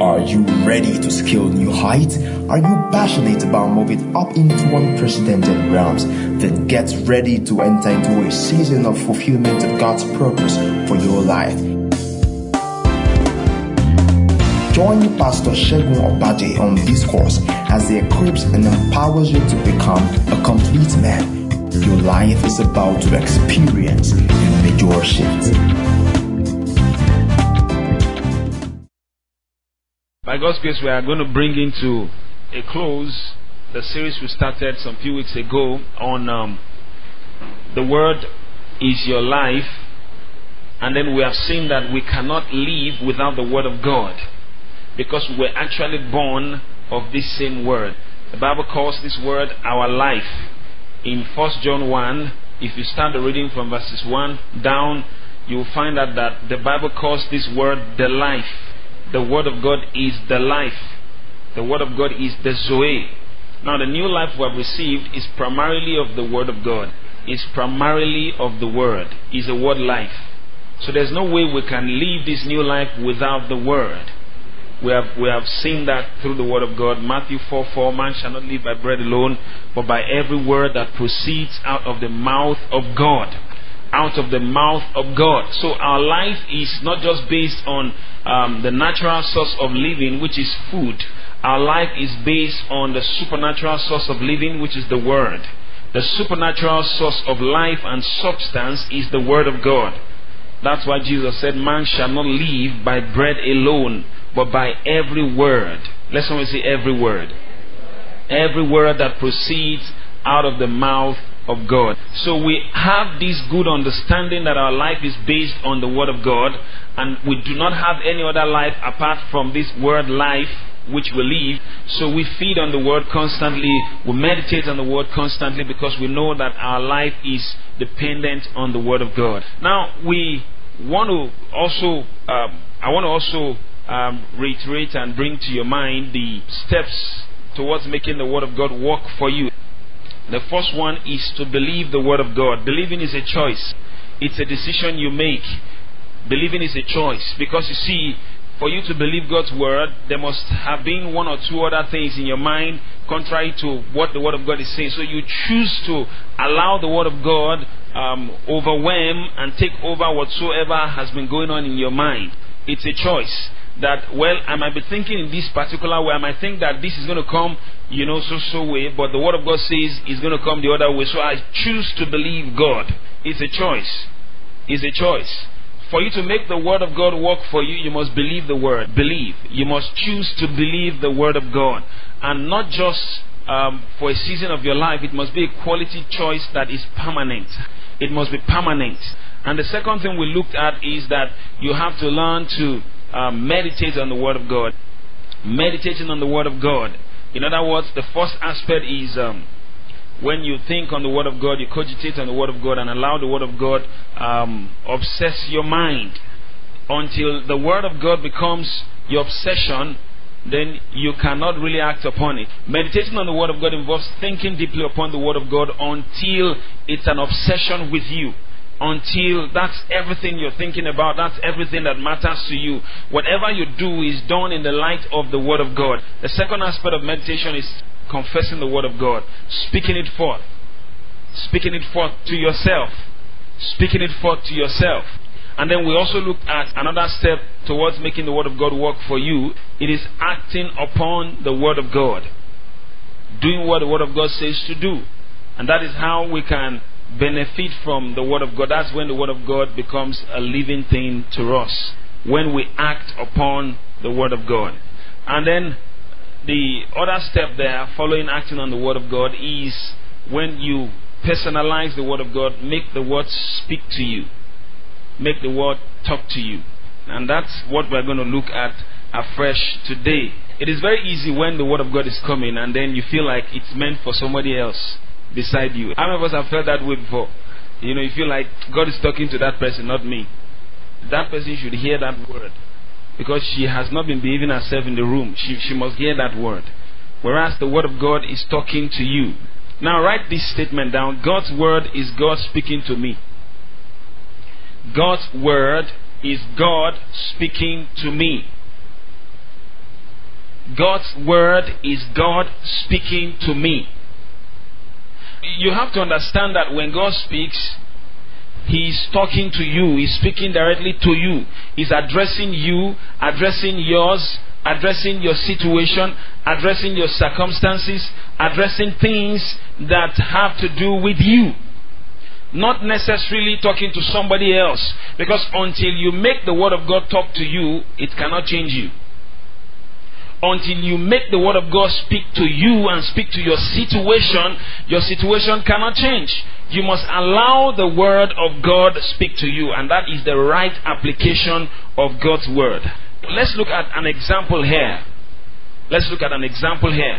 Are you ready to scale new heights? Are you passionate about moving up into unprecedented realms? Then get ready to enter into a season of fulfillment of God's purpose for your life. Join Pastor Segun Obadje on this course as he equips and empowers you to become a complete man. Your life is about to experience a major shift. By God's grace, we are going to bring into a close the series we started some few weeks ago on um, the Word is your life. And then we have seen that we cannot live without the Word of God because we're actually born of this same Word. The Bible calls this Word our life in 1 John 1, if you start the reading from verses 1 down, you'll find out that the Bible calls this word the life. The Word of God is the life. The Word of God is the Zoe. Now, the new life we have received is primarily of the Word of God. it's primarily of the Word. Is a word life. So there's no way we can live this new life without the Word. We have, we have seen that through the Word of God. Matthew 4 4 Man shall not live by bread alone, but by every word that proceeds out of the mouth of God. Out of the mouth of God. So our life is not just based on um, the natural source of living, which is food. Our life is based on the supernatural source of living, which is the Word. The supernatural source of life and substance is the Word of God. That's why Jesus said, Man shall not live by bread alone, but by every word. Let someone say every word. Every word that proceeds out of the mouth of God. So we have this good understanding that our life is based on the Word of God, and we do not have any other life apart from this word life which we live. So we feed on the Word constantly, we meditate on the Word constantly because we know that our life is dependent on the Word of God. Now, we want to also, um, I want to also um, reiterate and bring to your mind the steps towards making the Word of God work for you. The first one is to believe the Word of God. Believing is a choice, it's a decision you make. Believing is a choice because you see, for you to believe God's Word, there must have been one or two other things in your mind contrary to what the Word of God is saying. So you choose to allow the Word of God um, overwhelm and take over whatsoever has been going on in your mind. It's a choice that well I might be thinking in this particular way. I might think that this is going to come you know so so way but the word of God says it's going to come the other way. So I choose to believe God. It's a choice. It's a choice. For you to make the word of God work for you you must believe the word. Believe. You must choose to believe the word of God. And not just um, for a season of your life. It must be a quality choice that is permanent. It must be permanent. And the second thing we looked at is that you have to learn to um, meditate on the Word of God. Meditating on the Word of God. In other words, the first aspect is um, when you think on the Word of God, you cogitate on the Word of God and allow the Word of God um, obsess your mind until the Word of God becomes your obsession. Then you cannot really act upon it. Meditating on the Word of God involves thinking deeply upon the Word of God until it's an obsession with you until that's everything you're thinking about, that's everything that matters to you. Whatever you do is done in the light of the Word of God. The second aspect of meditation is confessing the Word of God, speaking it forth, speaking it forth to yourself, speaking it forth to yourself. And then we also look at another step towards making the Word of God work for you. It is acting upon the Word of God, doing what the Word of God says to do. And that is how we can benefit from the Word of God, that's when the Word of God becomes a living thing to us. When we act upon the Word of God. And then the other step there, following acting on the Word of God, is when you personalize the Word of God, make the Word speak to you, make the Word talk to you. And that's what we're going to look at afresh today. It is very easy when the Word of God is coming and then you feel like it's meant for somebody else beside you. How many of us have felt that way before? You know, you feel like God is talking to that person, not me. That person should hear that word. Because she has not been behaving herself in the room. She, she must hear that word. Whereas the word of God is talking to you. Now write this statement down. God's word is God speaking to me. God's word is God speaking to me. God's word is God speaking to me. You have to understand that when God speaks, He's talking to you. He's speaking directly to you. He's addressing you, addressing yours, addressing your situation, addressing your circumstances, addressing things that have to do with you. Not necessarily talking to somebody else. Because until you make the Word of God talk to you, it cannot change you. Until you make the Word of God speak to you and speak to your situation, your situation cannot change. You must allow the Word of God speak to you, and that is the right application of God's Word. Let's look at an example here. Let's look at an example here.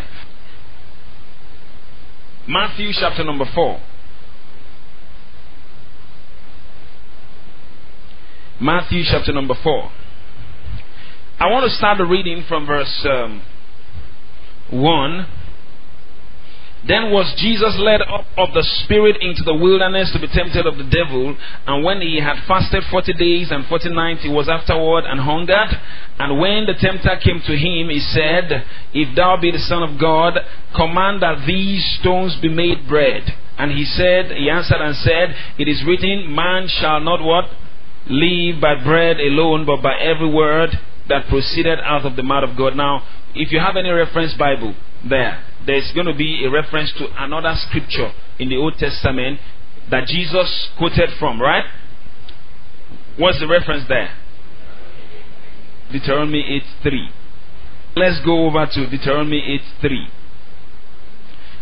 Matthew chapter number 4. Matthew chapter number 4. I want to start the reading from verse um, 1. Then was Jesus led up of the Spirit into the wilderness to be tempted of the devil. And when he had fasted forty days and forty nights, he was afterward and hungered. And when the tempter came to him, he said, If thou be the Son of God, command that these stones be made bread. And he said, He answered and said, It is written, Man shall not what? live by bread alone, but by every word that proceeded out of the mouth of God. Now, if you have any reference Bible there, there's going to be a reference to another scripture in the Old Testament that Jesus quoted from, right? What's the reference there? Deuteronomy 8 3. Let's go over to Deuteronomy 8 3.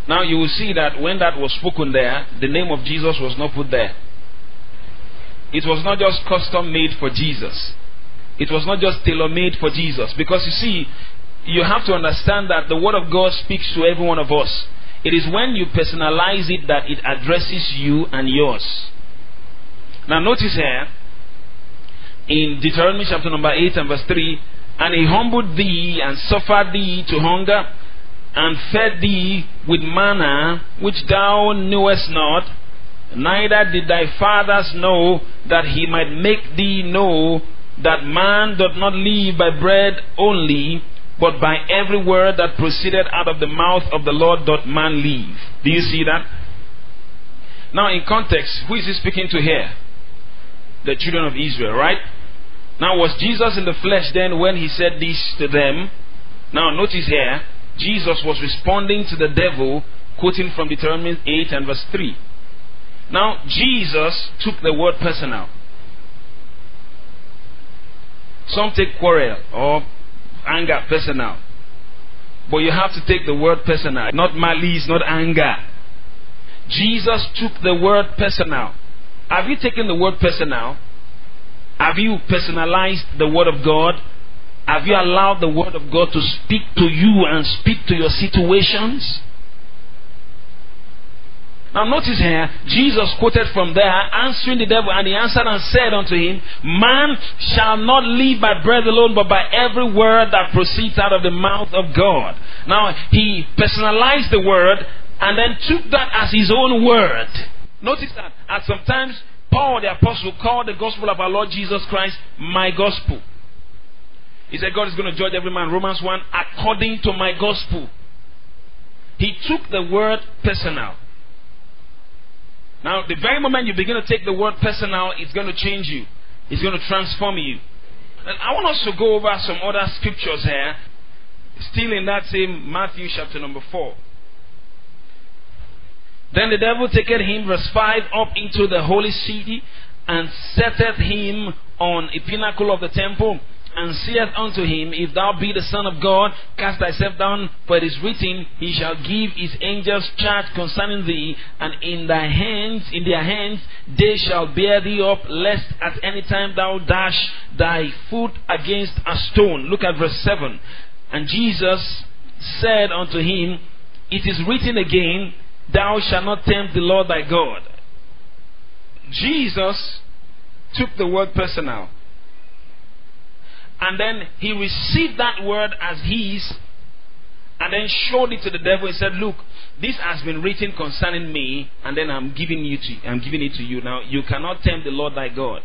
Now you will see that when that was spoken there, the name of Jesus was not put there. It was not just custom made for Jesus. It was not just tailor made for Jesus. Because you see, you have to understand that the Word of God speaks to every one of us. It is when you personalize it that it addresses you and yours. Now, notice here in Deuteronomy chapter number 8 and verse 3 And he humbled thee and suffered thee to hunger and fed thee with manna which thou knewest not Neither did thy fathers know that he might make thee know that man doth not live by bread only, but by every word that proceeded out of the mouth of the Lord doth man live. Do you see that? Now, in context, who is he speaking to here? The children of Israel, right? Now, was Jesus in the flesh then when he said this to them? Now, notice here, Jesus was responding to the devil, quoting from Deuteronomy 8 and verse 3. Now, Jesus took the word personal. Some take quarrel or anger personal. But you have to take the word personal, not malice, not anger. Jesus took the word personal. Have you taken the word personal? Have you personalized the word of God? Have you allowed the word of God to speak to you and speak to your situations? Now notice here, Jesus quoted from there, answering the devil, and he answered and said unto him, Man shall not live by bread alone, but by every word that proceeds out of the mouth of God. Now he personalized the word and then took that as his own word. Notice that at sometimes Paul the apostle called the gospel of our Lord Jesus Christ my gospel. He said God is going to judge every man, Romans 1, according to my gospel. He took the word personal. Now, the very moment you begin to take the word personal, it's going to change you. It's going to transform you. And I want us to go over some other scriptures here, still in that same Matthew chapter number 4. Then the devil taketh him, verse 5, up into the holy city and setteth him on a pinnacle of the temple and saith unto him, If thou be the Son of God, cast thyself down, for it is written, He shall give his angels charge concerning thee, and in thy hands, in their hands, they shall bear thee up, lest at any time thou dash thy foot against a stone. Look at verse 7. And Jesus said unto him, It is written again, Thou shalt not tempt the Lord thy God. Jesus took the word personal. And then he received that word as his and then showed it to the devil and said, Look, this has been written concerning me, and then I'm giving you to I'm giving it to you. Now you cannot tempt the Lord thy God.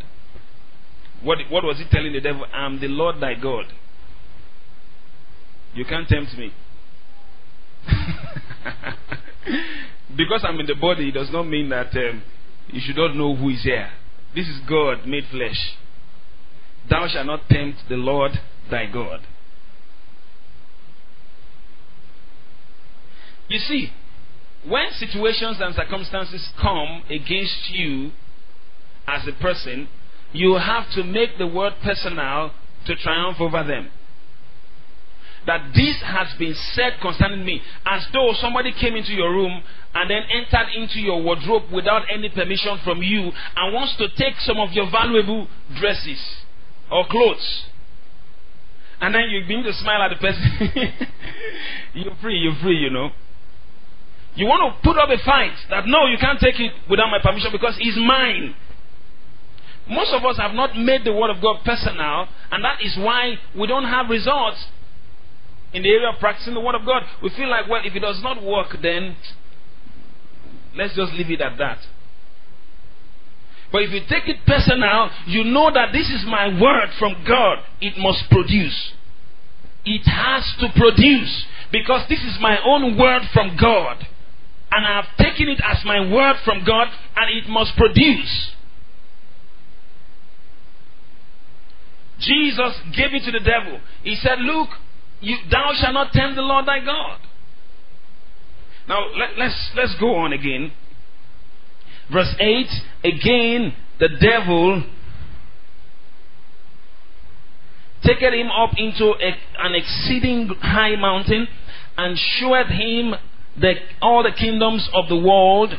What, what was he telling the devil? I'm the Lord thy God. You can't tempt me. because I'm in the body it does not mean that um, you should not know who is here. This is God made flesh. Thou shalt not tempt the Lord thy God. You see, when situations and circumstances come against you as a person, you have to make the word personal to triumph over them. That this has been said concerning me, as though somebody came into your room and then entered into your wardrobe without any permission from you and wants to take some of your valuable dresses or clothes. And then you begin to smile at the person. you're free, you're free, you know. You want to put up a fight that no, you can't take it without my permission because it's mine. Most of us have not made the Word of God personal, and that is why we don't have results in the area of practicing the Word of God. We feel like, well, if it does not work, then let's just leave it at that. But if you take it personal, you know that this is my word from God. It must produce. It has to produce. Because this is my own word from God. And I have taken it as my word from God, and it must produce. Jesus gave it to the devil. He said, Look, you, thou shalt not tempt the Lord thy God. Now, let, let's, let's go on again. Verse 8 Again, the devil taketh him up into a, an exceeding high mountain and showeth him the, all the kingdoms of the world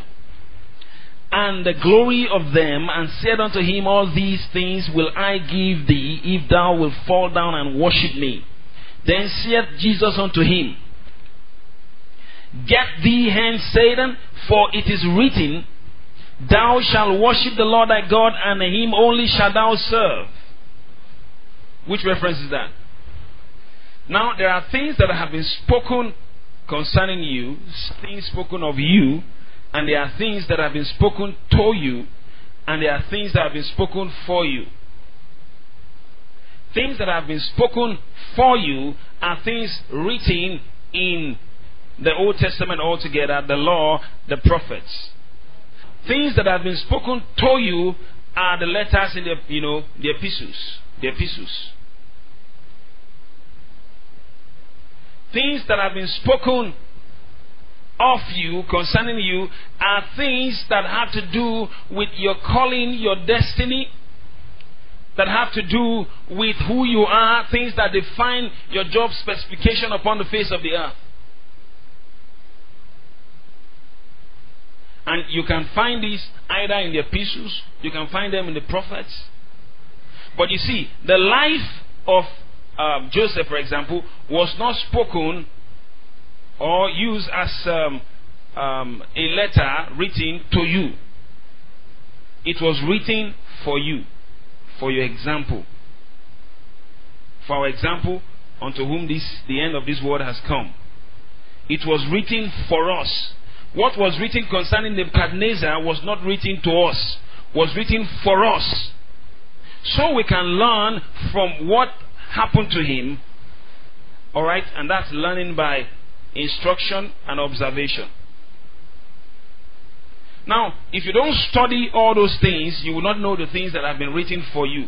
and the glory of them, and said unto him, All these things will I give thee, if thou wilt fall down and worship me. Then said Jesus unto him, Get thee hence, Satan, for it is written, Thou shalt worship the Lord thy God, and him only shalt thou serve. Which reference is that? Now, there are things that have been spoken concerning you, things spoken of you, and there are things that have been spoken to you, and there are things that have been spoken for you. Things that have been spoken for you are things written in the Old Testament altogether, the law, the prophets. Things that have been spoken to you are the letters in the you know the epistles. The epistles. things that have been spoken of you, concerning you, are things that have to do with your calling, your destiny, that have to do with who you are, things that define your job specification upon the face of the earth. And you can find these either in the epistles, you can find them in the prophets. But you see, the life of um, Joseph, for example, was not spoken or used as um, um, a letter written to you. It was written for you, for your example. For our example, unto whom this the end of this world has come. It was written for us. What was written concerning Nebuchadnezzar was not written to us, was written for us. So we can learn from what happened to him. Alright? And that's learning by instruction and observation. Now, if you don't study all those things, you will not know the things that have been written for you.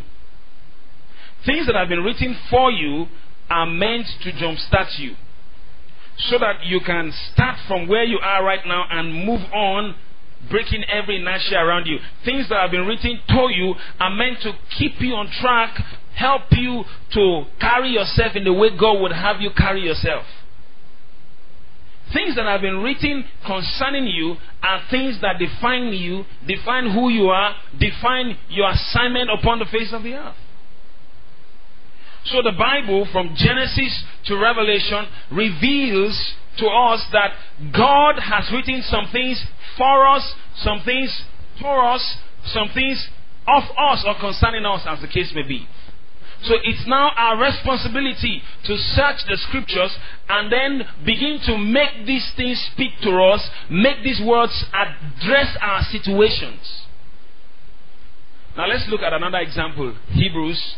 Things that have been written for you are meant to jumpstart you. So that you can start from where you are right now and move on, breaking every inertia around you. Things that have been written to you are meant to keep you on track help you to carry yourself in the way God would have you carry yourself. Things that have been written concerning you are things that define you, define who you are, define your assignment upon the face of the earth. So the Bible, from Genesis to Revelation, reveals to us that God has written some things for us, some things for us, some things of us or concerning us, as the case may be. So it's now our responsibility to search the scriptures and then begin to make these things speak to us, make these words address our situations. Now let's look at another example Hebrews,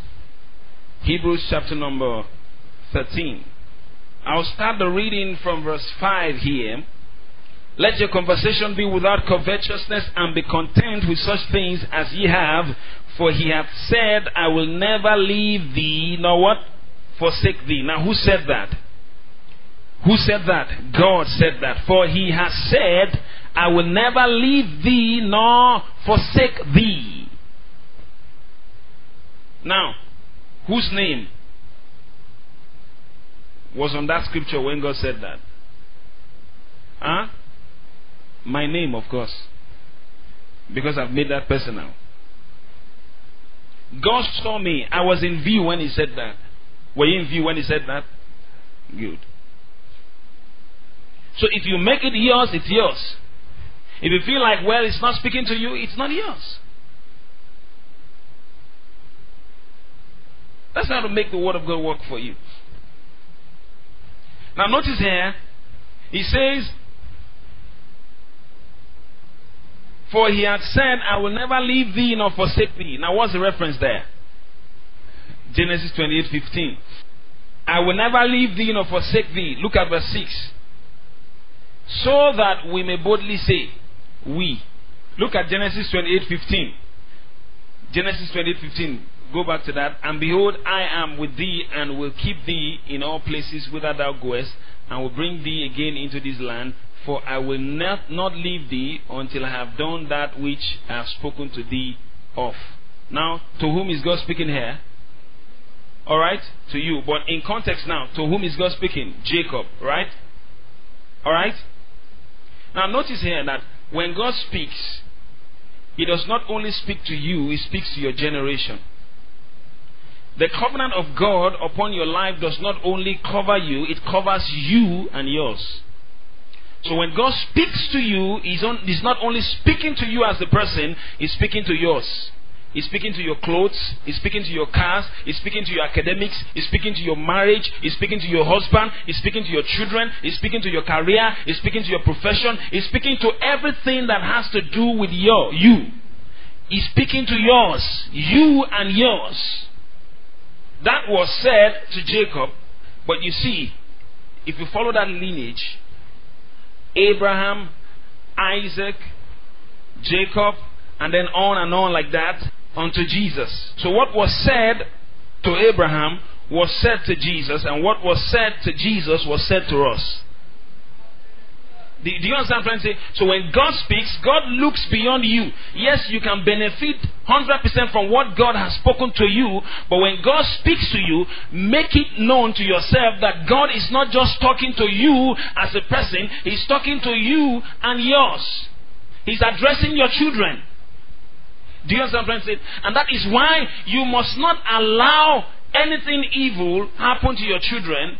Hebrews chapter number 13. I'll start the reading from verse 5 here. Let your conversation be without covetousness and be content with such things as ye have. For he hath said, I will never leave thee, nor what? Forsake thee. Now who said that? Who said that? God said that. For he has said, I will never leave thee nor forsake thee. Now, whose name was on that scripture when God said that? Huh? My name, of course. Because I've made that personal. God saw me. I was in view when He said that. Were you in view when He said that? Good. So if you make it yours, it's yours. If you feel like, well, it's not speaking to you, it's not yours. That's how to make the Word of God work for you. Now, notice here, he says, For he had said, I will never leave thee nor forsake thee. Now, what's the reference there? Genesis 28 15. I will never leave thee nor forsake thee. Look at verse 6. So that we may boldly say, We. Look at Genesis 28 15. Genesis 28 15. Go back to that. And behold, I am with thee and will keep thee in all places whither thou goest, and will bring thee again into this land. For I will not, not leave thee until I have done that which I have spoken to thee of. Now, to whom is God speaking here? Alright? To you. But in context now, to whom is God speaking? Jacob, right? Alright? Now, notice here that when God speaks, He does not only speak to you, He speaks to your generation. The covenant of God upon your life does not only cover you, it covers you and yours. So when God speaks to you, he's, on, he's not only speaking to you as a person, He's speaking to yours. He's speaking to your clothes. He's speaking to your cars. He's speaking to your academics. He's speaking to your marriage. He's speaking to your husband. He's speaking to your children. He's speaking to your career. He's speaking to your profession. He's speaking to everything that has to do with your you. He's speaking to yours, you and yours. That was said to Jacob, but you see, if you follow that lineage, Abraham, Isaac, Jacob, and then on and on like that unto Jesus. So what was said to Abraham was said to Jesus, and what was said to Jesus was said to us. Do, you understand what I'm? So when God speaks, God looks beyond you. Yes, you can benefit 100% from what God has spoken to you, but when God speaks to you, make it known to yourself that God is not just talking to you as a person, He's talking to you and yours. He's addressing your children. Do you understand what I'm? And that is why you must not allow anything evil happen to your children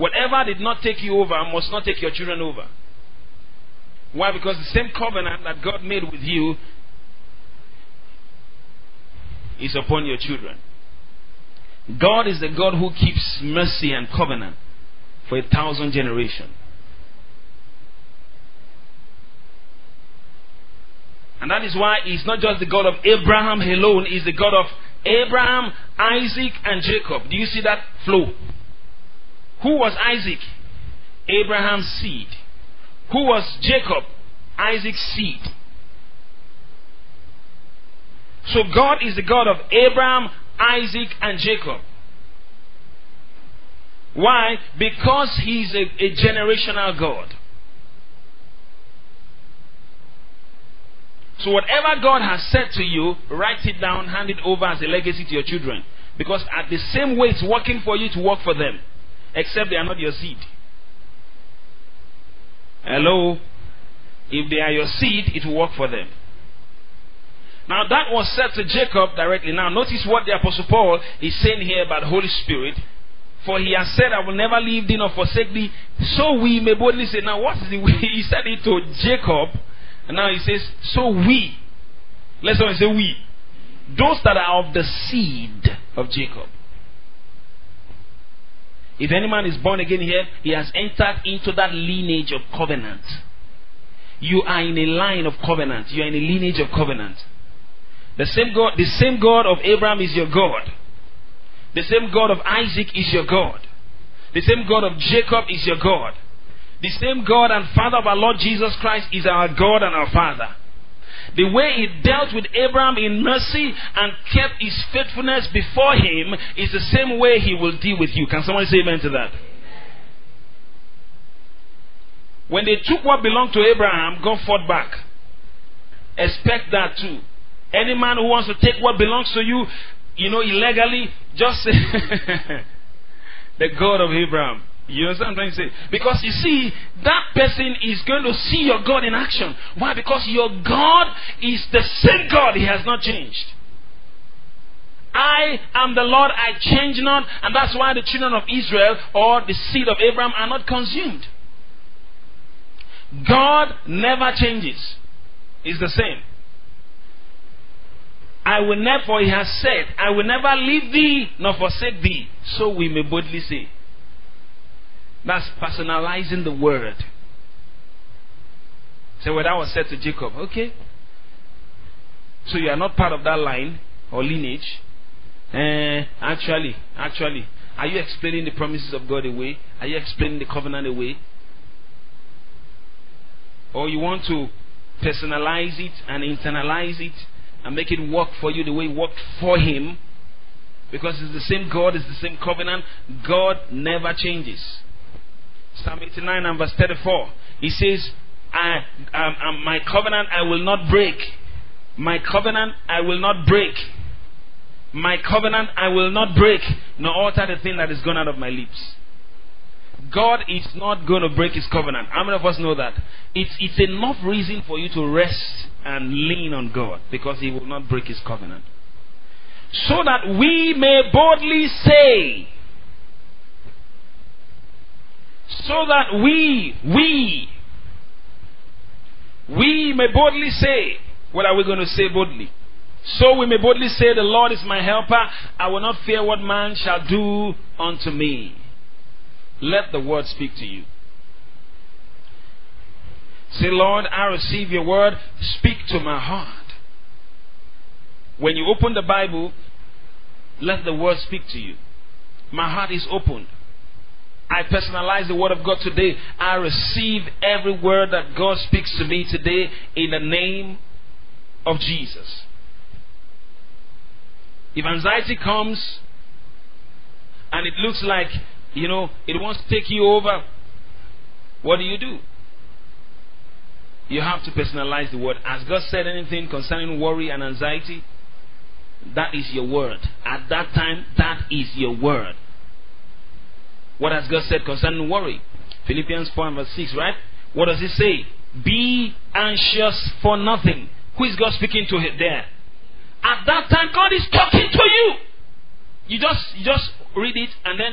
Whatever did not take you over must not take your children over. Why? Because the same covenant that God made with you is upon your children. God is the God who keeps mercy and covenant for a thousand generations. And that is why He's not just the God of Abraham alone, He's the God of Abraham, Isaac, and Jacob. Do you see that flow? Who was Isaac? Abraham's seed. Who was Jacob? Isaac's seed. So God is the God of Abraham, Isaac, and Jacob. Why? Because He's a, a generational God. So whatever God has said to you, write it down, hand it over as a legacy to your children. Because at the same way it's working for you to work for them except they are not your seed. Hello? If they are your seed, it will work for them. Now that was said to Jacob directly. Now notice what the Apostle Paul is saying here about the Holy Spirit. For he has said, I will never leave thee nor forsake thee. So we may boldly say, now what is the way? He said it to Jacob. And now he says, so we. Let's say we. Those that are of the seed of Jacob. If any man is born again here, he has entered into that lineage of covenant. You are in a line of covenant. You are in a lineage of covenant. The same God, the same God of Abraham is your God. The same God of Isaac is your God. The same God of Jacob is your God. The same God and Father of our Lord Jesus Christ is our God and our Father. The way he dealt with Abraham in mercy and kept his faithfulness before him is the same way he will deal with you. Can someone say amen to that? When they took what belonged to Abraham, God fought back. Expect that too. Any man who wants to take what belongs to you, you know, illegally, just say, the God of Abraham. You understand what I'm trying to say? Because you see, that person is going to see your God in action. Why? Because your God is the same God. He has not changed. I am the Lord, I change not, and that's why the children of Israel or the seed of Abraham are not consumed. God never changes. He's the same. I will never, he has said, I will never leave thee nor forsake thee. So we may boldly say. That's personalizing the word. So when that was said to Jacob, okay. So you are not part of that line or lineage. Uh, actually, actually, are you explaining the promises of God away? Are you explaining the covenant away? Or you want to personalize it and internalize it and make it work for you the way it worked for him? Because it's the same God, it's the same covenant. God never changes. Psalm 89 and verse 34. He says, I, um, um, My covenant I will not break. My covenant I will not break. My covenant I will not break, nor alter the thing that is gone out of my lips. God is not going to break his covenant. How many of us know that? It's, it's enough reason for you to rest and lean on God because he will not break his covenant. So that we may boldly say, so that we, we, we may boldly say, what are we going to say boldly? So we may boldly say, The Lord is my helper. I will not fear what man shall do unto me. Let the word speak to you. Say, Lord, I receive your word. Speak to my heart. When you open the Bible, let the word speak to you. My heart is opened. I personalize the word of God today. I receive every word that God speaks to me today in the name of Jesus. If anxiety comes and it looks like, you know, it wants to take you over, what do you do? You have to personalize the word. Has God said anything concerning worry and anxiety? That is your word. At that time, that is your word. What has God said concerning worry? Philippians 4 and verse 6, right? What does it say? Be anxious for nothing. Who is God speaking to there? At that time, God is talking to you. You just, you just read it and then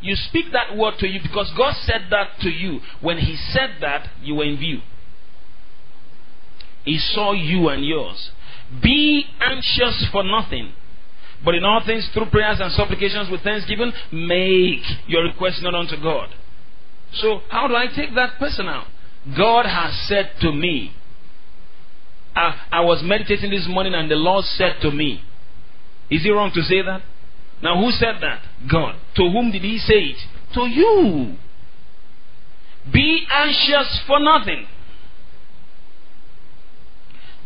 you speak that word to you because God said that to you. When He said that, you were in view. He saw you and yours. Be anxious for nothing. But in all things, through prayers and supplications with thanksgiving, make your request known unto God. So, how do I take that personal? God has said to me, I, I was meditating this morning and the Lord said to me, Is it wrong to say that? Now, who said that? God. To whom did He say it? To you. Be anxious for nothing.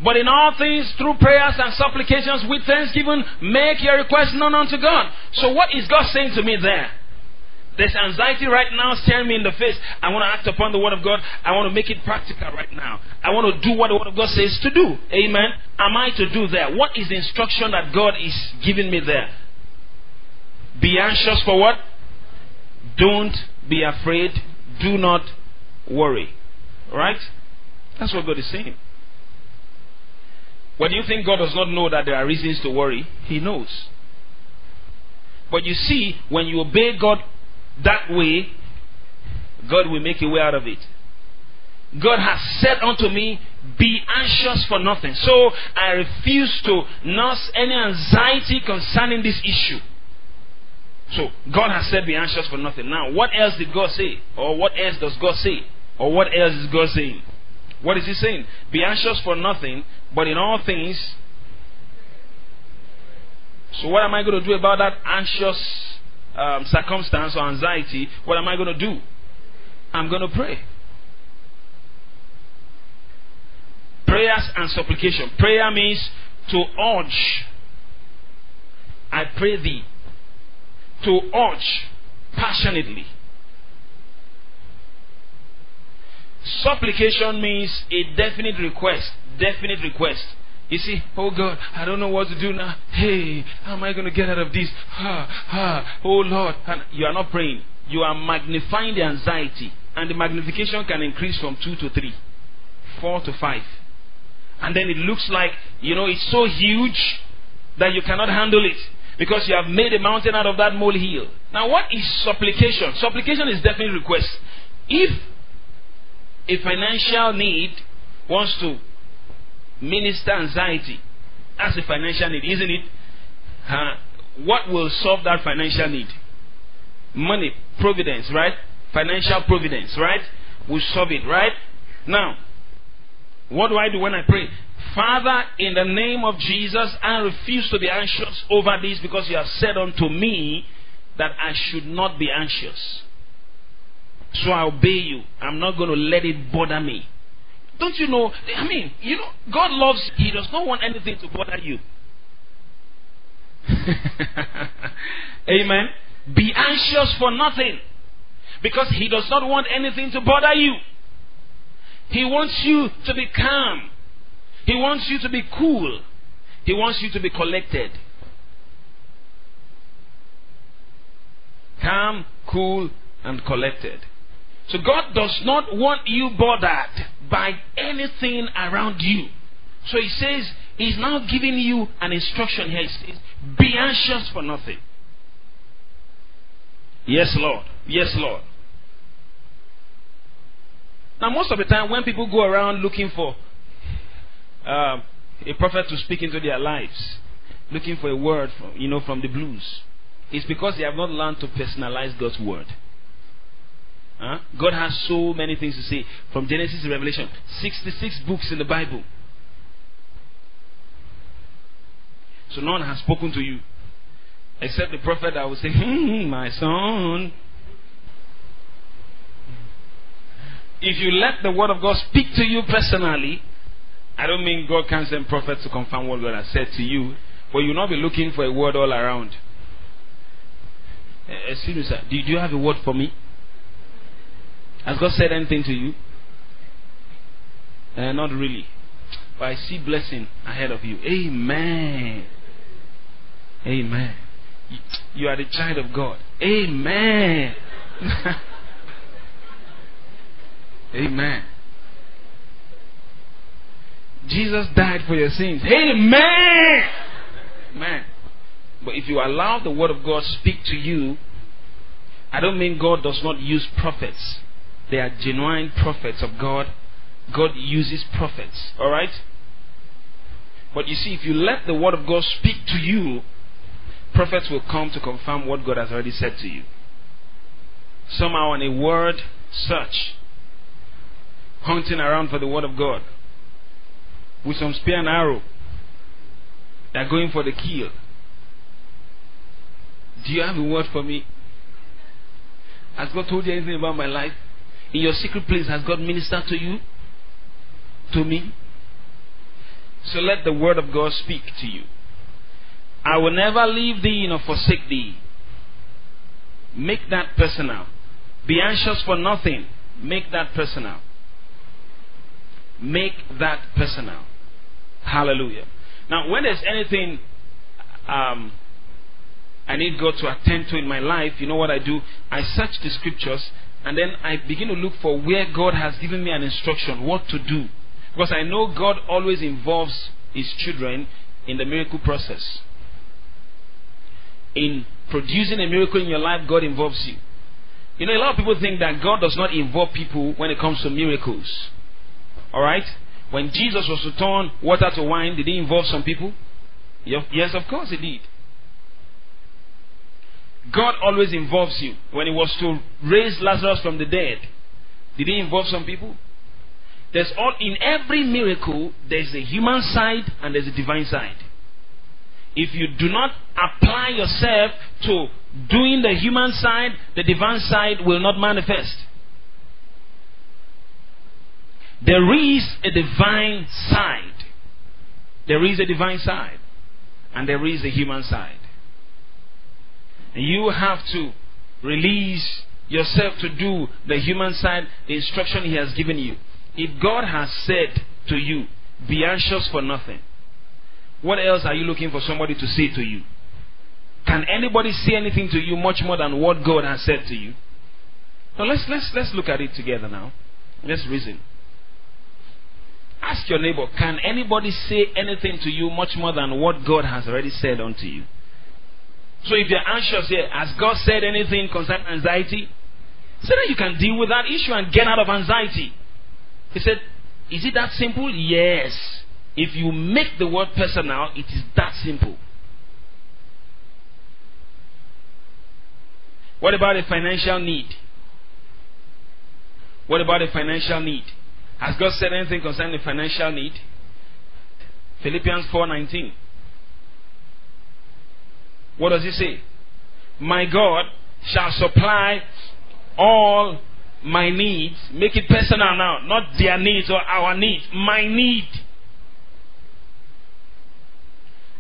But in all things, through prayers and supplications with thanksgiving, make your request known unto God. So, what is God saying to me there? There's anxiety right now staring me in the face. I want to act upon the Word of God. I want to make it practical right now. I want to do what the Word of God says to do. Amen. Am I to do there? What is the instruction that God is giving me there? Be anxious for what? Don't be afraid. Do not worry. Right? That's what God is saying. What do you think God does not know that there are reasons to worry? He knows. But you see, when you obey God that way, God will make a way out of it. God has said unto me, Be anxious for nothing. So I refuse to nurse any anxiety concerning this issue. So God has said, Be anxious for nothing. Now, what else did God say? Or what else does God say? Or what else is God saying? What is He saying? Be anxious for nothing, but in all things. So, what am I going to do about that anxious um, circumstance or anxiety, what am I going to do? I'm going to pray. Prayers and supplication. Prayer means to urge. I pray thee. To urge passionately. Supplication means a definite request. Definite request. You see, oh God, I don't know what to do now. Hey, how am I going to get out of this? Ha, ha, oh Lord. And you are not praying. You are magnifying the anxiety. And the magnification can increase from 2 to 3, 4 to 5. And then it looks like, you know, it's so huge that you cannot handle it. Because you have made a mountain out of that molehill. Now, what is supplication? Supplication is definitely request. If a financial need wants to minister anxiety, that's a financial need, isn't it? What will solve that financial need? Money, providence, right? Financial providence, right? Will solve it, right? Now, what do I do when I pray? Father, in the name of Jesus, I refuse to be anxious over this because you have said unto me that I should not be anxious. So I obey you. I'm not going to let it bother me. Don't you know? I mean, you know, God loves, He does not want anything to bother you. Amen. Be anxious for nothing. Because He does not want anything to bother you. He wants you to be calm. He wants you to be cool. He wants you to be collected. Calm, cool, and collected. So God does not want you bothered by anything around you. So He says, He's now giving you an instruction here. He says, Be anxious for nothing. Yes, Lord. Yes, Lord. Now, most of the time, when people go around looking for uh, a prophet to speak into their lives, looking for a word, from, you know, from the blues, it's because they have not learned to personalize God's word. Huh? God has so many things to say from Genesis to Revelation. 66 books in the Bible. So none has spoken to you. Except the prophet that will say, hmm, my son, if you let the word of God speak to you personally, I don't mean God can send prophets to confirm what God has said to you, but you'll not be looking for a word all around. Eh, excuse me, sir. Do you have a word for me? Has God said anything to you? Uh, not really. But I see blessing ahead of you. Amen. Amen. You are the child of God. Amen. Amen. Jesus died for your sins. Amen. Amen. But if you allow the word of God speak to you, I don't mean God does not use prophets. They are genuine prophets of God. God uses prophets. Alright? But you see, if you let the word of God speak to you, prophets will come to confirm what God has already said to you. Somehow, on a word search, hunting around for the word of God with some spear and arrow. They are going for the kill. Do you have a word for me? Has God told you anything about my life? In your secret place, has God ministered to you? To me? So let the word of God speak to you. I will never leave thee nor forsake thee. Make that personal. Be anxious for nothing. Make that personal. Make that personal. Hallelujah. Now, when there's anything um, I need God to attend to in my life, you know what I do? I search the scriptures and then I begin to look for where God has given me an instruction, what to do. Because I know God always involves His children in the miracle process. In producing a miracle in your life, God involves you. You know, a lot of people think that God does not involve people when it comes to miracles. Alright? When Jesus was to turn water to wine, did he involve some people? Yes, of course he did. God always involves you. When he was to raise Lazarus from the dead, did he involve some people? There's all in every miracle there's a human side and there's a divine side. If you do not apply yourself to doing the human side, the divine side will not manifest. There is a divine side. There is a divine side. And there is a human side. You have to release yourself to do the human side, the instruction He has given you. If God has said to you, be anxious for nothing, what else are you looking for somebody to say to you? Can anybody say anything to you much more than what God has said to you? Now let's let's let's look at it together now. Let's reason. Ask your neighbor, can anybody say anything to you much more than what God has already said unto you? So if you're anxious here, has God said anything concerning anxiety? So that you can deal with that issue and get out of anxiety. He said, Is it that simple? Yes. If you make the word personal, it is that simple. What about a financial need? What about a financial need? Has God said anything concerning the financial need? Philippians 4:19. What does he say? My God shall supply all my needs. Make it personal now, not their needs or our needs. My need.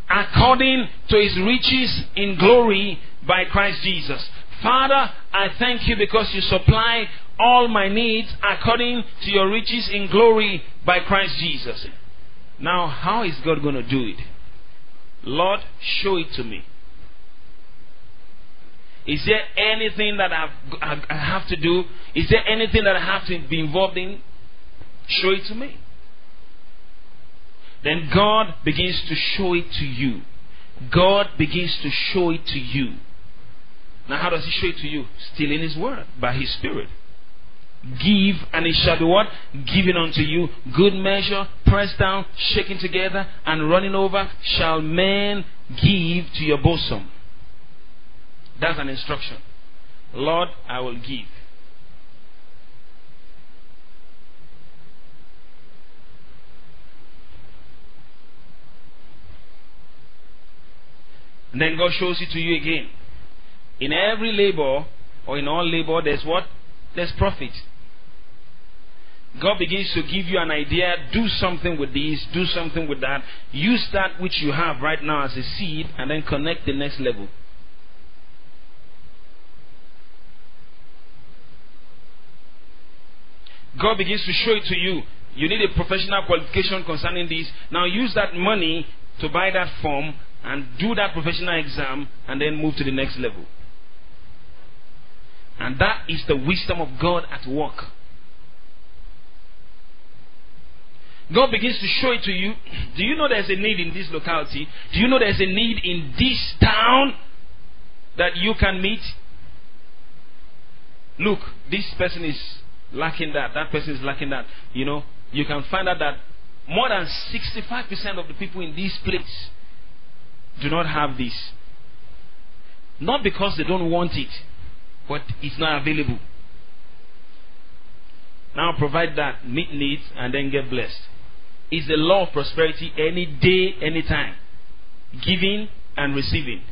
According to his riches in glory by Christ Jesus. Father, I thank you because you supply all my needs according to your riches in glory by Christ Jesus. Now, how is God going to do it? Lord, show it to me. Is there anything that I've, I have to do? Is there anything that I have to be involved in? Show it to me. Then God begins to show it to you. God begins to show it to you. Now, how does He show it to you? Still in His Word, by His Spirit. Give, and it shall be what? Given unto you. Good measure, pressed down, shaken together, and running over, shall men give to your bosom. That's an instruction. Lord, I will give. And then God shows it to you again. In every labor, or in all labor, there's what? There's profit. God begins to give you an idea. Do something with this, do something with that. Use that which you have right now as a seed, and then connect the next level. God begins to show it to you. You need a professional qualification concerning this. Now use that money to buy that form and do that professional exam and then move to the next level. And that is the wisdom of God at work. God begins to show it to you. Do you know there's a need in this locality? Do you know there's a need in this town that you can meet? Look, this person is lacking that, that person is lacking that, you know, you can find out that more than 65% of the people in this place do not have this. Not because they don't want it, but it's not available. Now provide that, meet needs, and then get blessed. It's the law of prosperity any day, anytime. Giving and receiving.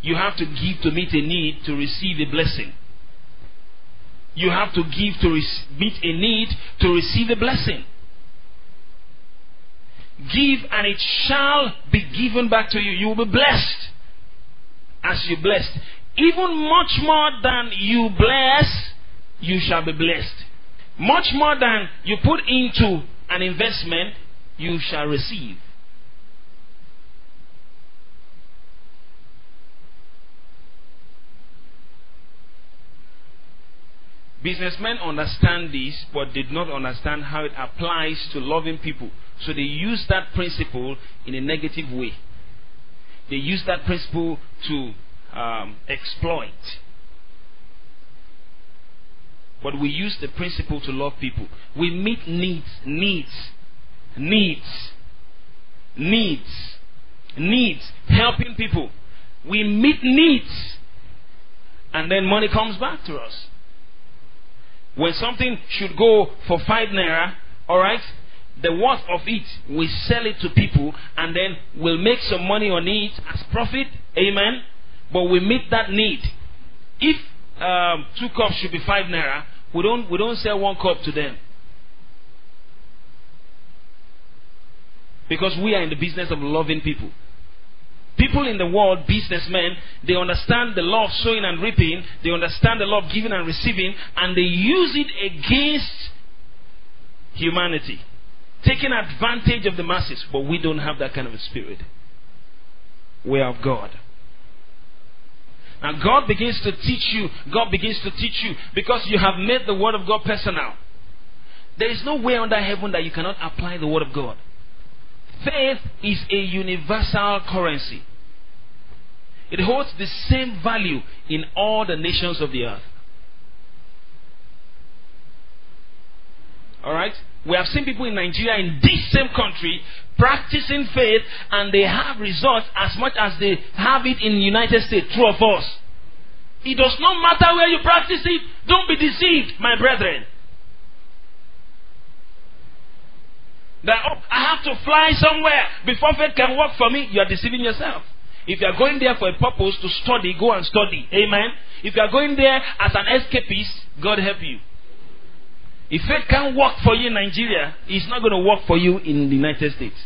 You have to give to meet a need to receive a blessing. You have to give to meet a need to receive a blessing. Give and it shall be given back to you. You will be blessed as you blessed. Even much more than you bless, you shall be blessed. Much more than you put into an investment, you shall receive. Businessmen understand this, but did not understand how it applies to loving people. So they use that principle in a negative way. They use that principle to um, exploit. But we use the principle to love people. We meet needs, needs, needs, needs, needs, helping people. We meet needs, and then money comes back to us. When something should go for five naira, alright, the worth of it, we sell it to people and then we'll make some money on it as profit. Amen. but we meet that need. If um, two cups should be five naira, we don't we don't sell one cup to them. Because we are in the business of loving people. People in the world, businessmen, they understand the law of sowing and reaping, they understand the law of giving and receiving, and they use it against humanity, taking advantage of the masses. But we don't have that kind of a spirit. We are of God. Now, God begins to teach you, God begins to teach you because you have made the Word of God personal. There is no way under heaven that you cannot apply the Word of God. Faith is a universal currency. It holds the same value in all the nations of the earth. Alright? We have seen people in Nigeria, in this same country, practicing faith, and they have results as much as they have it in the United States, true of us. It does not matter where you practice it. Don't be deceived, my brethren. That, oh, I have to fly somewhere before faith can work for me. You are deceiving yourself. If you are going there for a purpose to study, go and study. Amen. If you are going there as an escapist, God help you. If faith can't work for you in Nigeria, it's not going to work for you in the United States.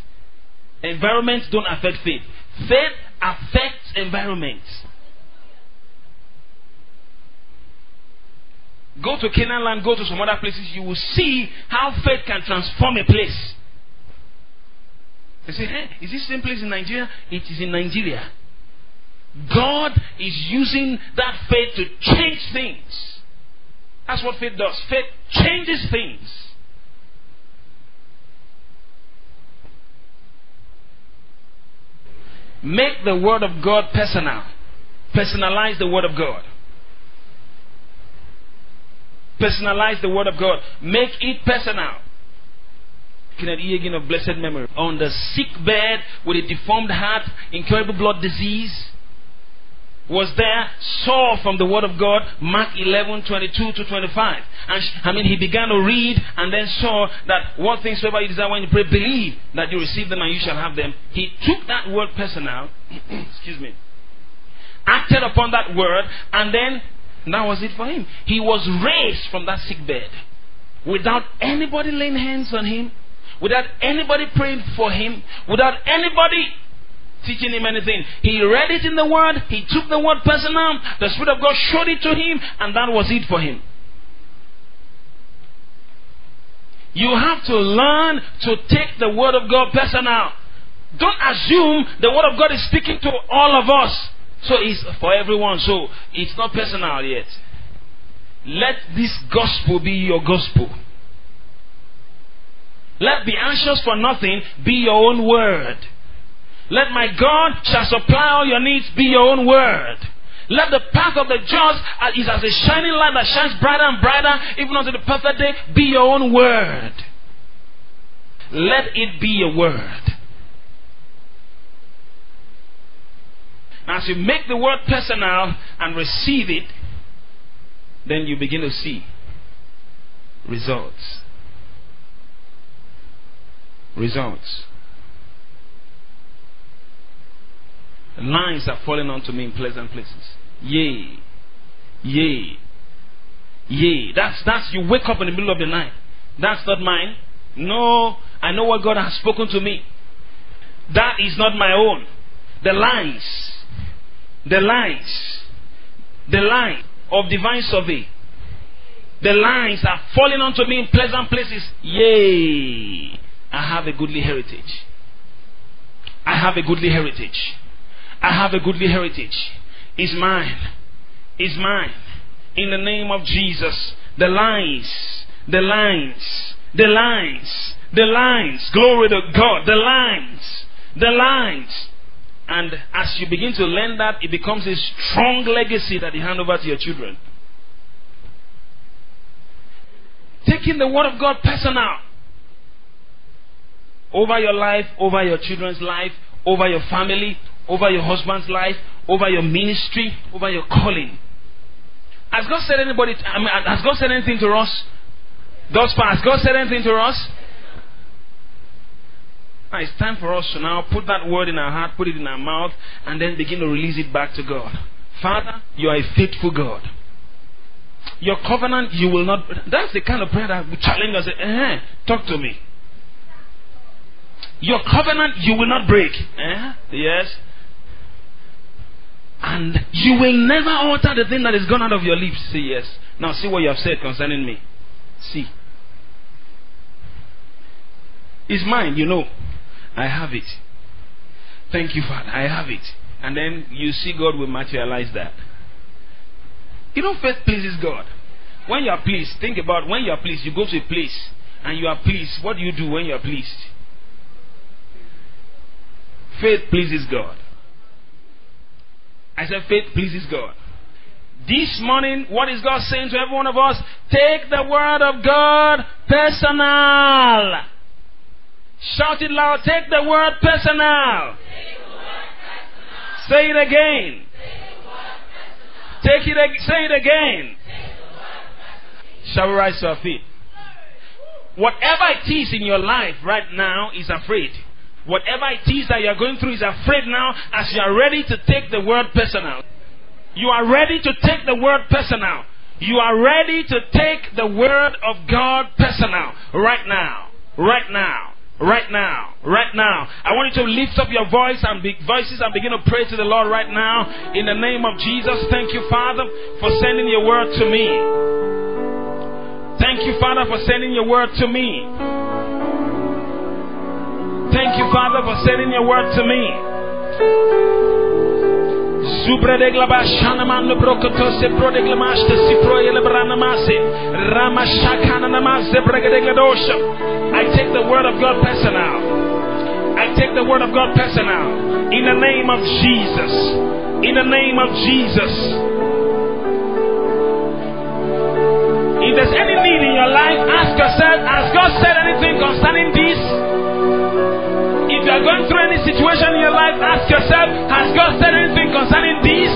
Environments don't affect faith. Faith affects environments. Go to Canaan land, go to some other places, you will see how faith can transform a place. They say, hey, is this same place in Nigeria? It is in Nigeria. God is using that faith to change things. That's what faith does. Faith changes things. Make the Word of God personal. Personalize the Word of God. Personalize the Word of God. Make it personal. Kenneth Hagin of blessed memory. On the sick bed with a deformed heart, incurable blood disease, was there, saw from the Word of God, Mark 11, 22 to 25. And I mean, he began to read and then saw that what things soever you desire when you pray, believe that you receive them and you shall have them. He took that word personal, excuse me, acted upon that word, and then that was it for him. He was raised from that sick bed without anybody laying hands on him, without anybody praying for him, without anybody teaching him anything. He read it in the Word, he took the Word personal, the Spirit of God showed it to him, and that was it for him. You have to learn to take the Word of God personal. Don't assume the Word of God is speaking to all of us. So it's for everyone. So it's not personal yet. Let this gospel be your gospel. Let be anxious for nothing be your own word. Let my God shall supply all your needs be your own word. Let the path of the just uh, is as a shining light that shines brighter and brighter, even unto the perfect day, be your own word. Let it be your word. Now, as you make the word personal and receive it, then you begin to see results. Results. Lines are falling onto me in pleasant places. Yea. Yea. Yea. That's that's you wake up in the middle of the night. That's not mine. No, I know what God has spoken to me. That is not my own. The lines. The lines. The line of divine survey. The lines are falling onto me in pleasant places. Yea. I have a goodly heritage. I have a goodly heritage. I have a goodly heritage. It's mine. It's mine. In the name of Jesus. The lines. The lines. The lines. The lines. Glory to God. The lines. The lines. And as you begin to learn that, it becomes a strong legacy that you hand over to your children. Taking the word of God personal over your life, over your children's life, over your family, over your husband's life, over your ministry, over your calling. Has God said anybody? I mean, has God said anything to us? Thus far, has God said anything to us? Now it's time for us to now put that word in our heart, put it in our mouth, and then begin to release it back to God. Father, you are a faithful God. Your covenant, you will not. That's the kind of prayer that challenge us. Eh, talk to me. Your covenant, you will not break. Eh? Yes. And you will never alter the thing that is gone out of your lips. Say yes. Now see what you have said concerning me. See. It's mine, you know. I have it. Thank you, Father. I have it. And then you see God will materialize that. You know, faith pleases God. When you are pleased, think about when you are pleased, you go to a place and you are pleased. What do you do when you are pleased? Faith pleases God. I said, faith pleases God. This morning, what is God saying to every one of us? Take the word of God personal. Shout it loud. Take the word personal. Say it again. Take it. Say it again. Shall we rise to our feet? Whatever it is in your life right now is afraid. Whatever it is that you are going through is afraid now as you are ready to take the word personal. You are ready to take the word personal. You are ready to take the word of God personal right now. Right now. Right now, right now, I want you to lift up your voice and be, voices and begin to pray to the Lord right now. In the name of Jesus, thank you, Father, for sending your word to me. Thank you, Father, for sending your word to me. Thank you, Father, for sending your word to me. I take the word of God personal. I take the word of God personal. In the name of Jesus. In the name of Jesus. If there's any need in your life ask yourself has God said anything concerning this you are going through any situation in your life, ask yourself, has God said anything concerning this?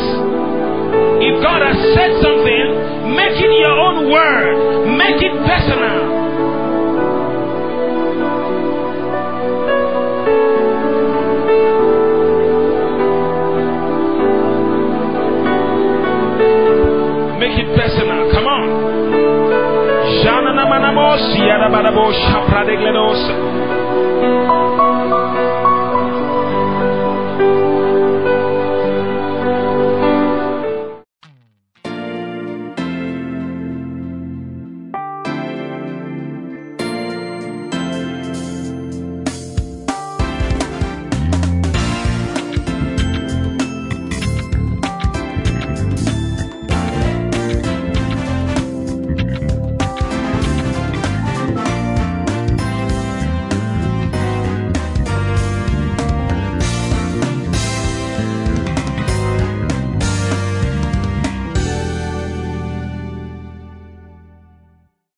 If God has said something, make it your own word, make it personal. Make it personal. Come on.